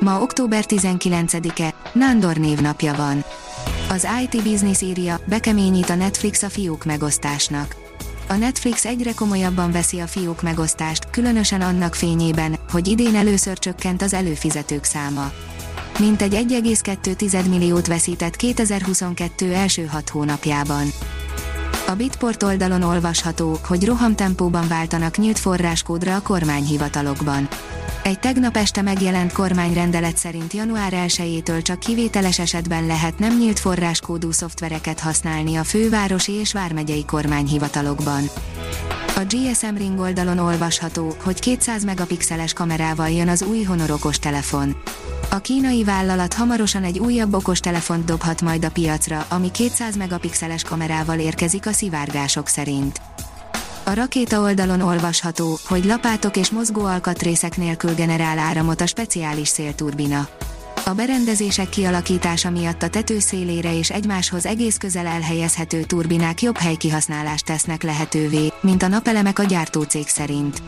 Ma október 19-e, Nándor névnapja van. Az IT Business írja, bekeményít a Netflix a fiók megosztásnak. A Netflix egyre komolyabban veszi a fiók megosztást, különösen annak fényében, hogy idén először csökkent az előfizetők száma. Mintegy 1,2 milliót veszített 2022 első hat hónapjában. A Bitport oldalon olvasható, hogy rohamtempóban váltanak nyílt forráskódra a kormányhivatalokban. Egy tegnap este megjelent kormányrendelet szerint január 1-től csak kivételes esetben lehet nem nyílt forráskódú szoftvereket használni a fővárosi és vármegyei kormányhivatalokban. A GSM Ring oldalon olvasható, hogy 200 megapixeles kamerával jön az új Honor okos telefon. A kínai vállalat hamarosan egy újabb okostelefont dobhat majd a piacra, ami 200 megapixeles kamerával érkezik a szivárgások szerint. A rakéta oldalon olvasható, hogy lapátok és mozgó alkatrészek nélkül generál áramot a speciális szélturbina. A berendezések kialakítása miatt a tető szélére és egymáshoz egész közel elhelyezhető turbinák jobb helykihasználást tesznek lehetővé, mint a napelemek a gyártócég szerint.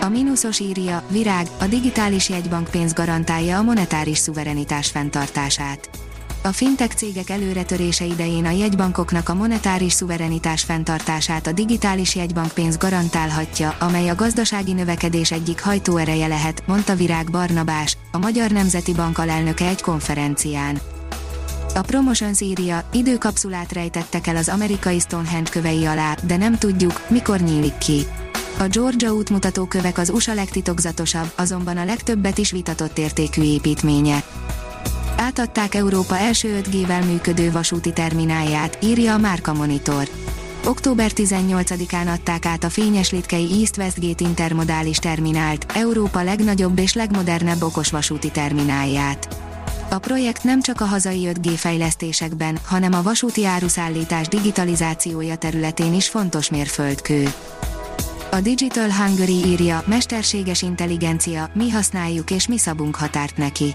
A mínuszos írja, virág, a digitális jegybank pénz garantálja a monetáris szuverenitás fenntartását. A fintech cégek előretörése idején a jegybankoknak a monetáris szuverenitás fenntartását a digitális jegybankpénz garantálhatja, amely a gazdasági növekedés egyik hajtóereje lehet, mondta Virág Barnabás, a Magyar Nemzeti Bank alelnöke egy konferencián. A Promotions írja, időkapszulát rejtettek el az amerikai Stonehenge kövei alá, de nem tudjuk, mikor nyílik ki. A Georgia útmutató kövek az USA legtitokzatosabb, azonban a legtöbbet is vitatott értékű építménye. Átadták Európa első 5G-vel működő vasúti terminálját, írja a Márka Monitor. Október 18-án adták át a fényes litkei East Westgate intermodális terminált, Európa legnagyobb és legmodernebb okosvasúti terminálját. A projekt nem csak a hazai 5G fejlesztésekben, hanem a vasúti áruszállítás digitalizációja területén is fontos mérföldkő. A Digital Hungary írja, mesterséges intelligencia, mi használjuk és mi szabunk határt neki.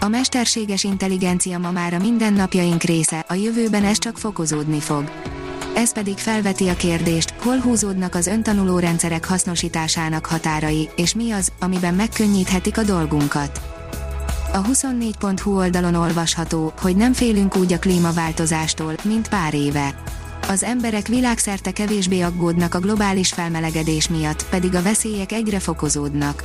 A mesterséges intelligencia ma már a mindennapjaink része, a jövőben ez csak fokozódni fog. Ez pedig felveti a kérdést, hol húzódnak az öntanuló rendszerek hasznosításának határai, és mi az, amiben megkönnyíthetik a dolgunkat. A 24.hu oldalon olvasható, hogy nem félünk úgy a klímaváltozástól, mint pár éve. Az emberek világszerte kevésbé aggódnak a globális felmelegedés miatt, pedig a veszélyek egyre fokozódnak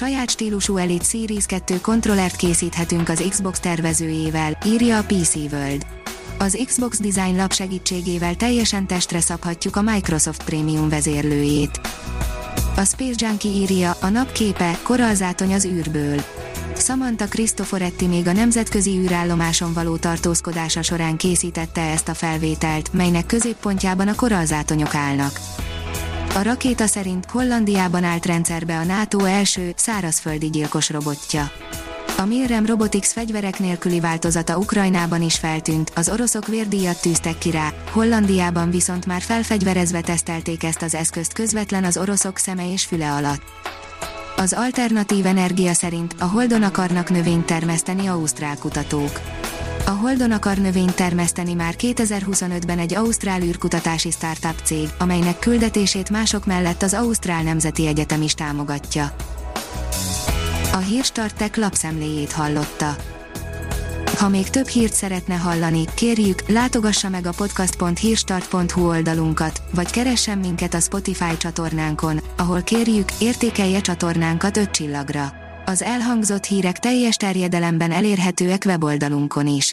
saját stílusú Elite Series 2 kontrollert készíthetünk az Xbox tervezőjével, írja a PC World. Az Xbox Design Lab segítségével teljesen testre szabhatjuk a Microsoft Premium vezérlőjét. A Space Junkie írja, a napképe, koralzátony az űrből. Samantha Cristoforetti még a nemzetközi űrállomáson való tartózkodása során készítette ezt a felvételt, melynek középpontjában a koralzátonyok állnak. A rakéta szerint Hollandiában állt rendszerbe a NATO első szárazföldi gyilkos robotja. A Milrem Robotics fegyverek nélküli változata Ukrajnában is feltűnt, az oroszok vérdíjat tűztek ki rá, Hollandiában viszont már felfegyverezve tesztelték ezt az eszközt közvetlen az oroszok szeme és füle alatt. Az alternatív energia szerint a Holdon akarnak növényt termeszteni ausztrál kutatók. A Holdon akar növényt termeszteni már 2025-ben egy ausztrál űrkutatási startup cég, amelynek küldetését mások mellett az Ausztrál Nemzeti Egyetem is támogatja. A Hírstartek lapszemléjét hallotta. Ha még több hírt szeretne hallani, kérjük, látogassa meg a podcast.hírstart.hu oldalunkat, vagy keressen minket a Spotify csatornánkon, ahol kérjük, értékelje csatornánkat 5 csillagra. Az elhangzott hírek teljes terjedelemben elérhetőek weboldalunkon is.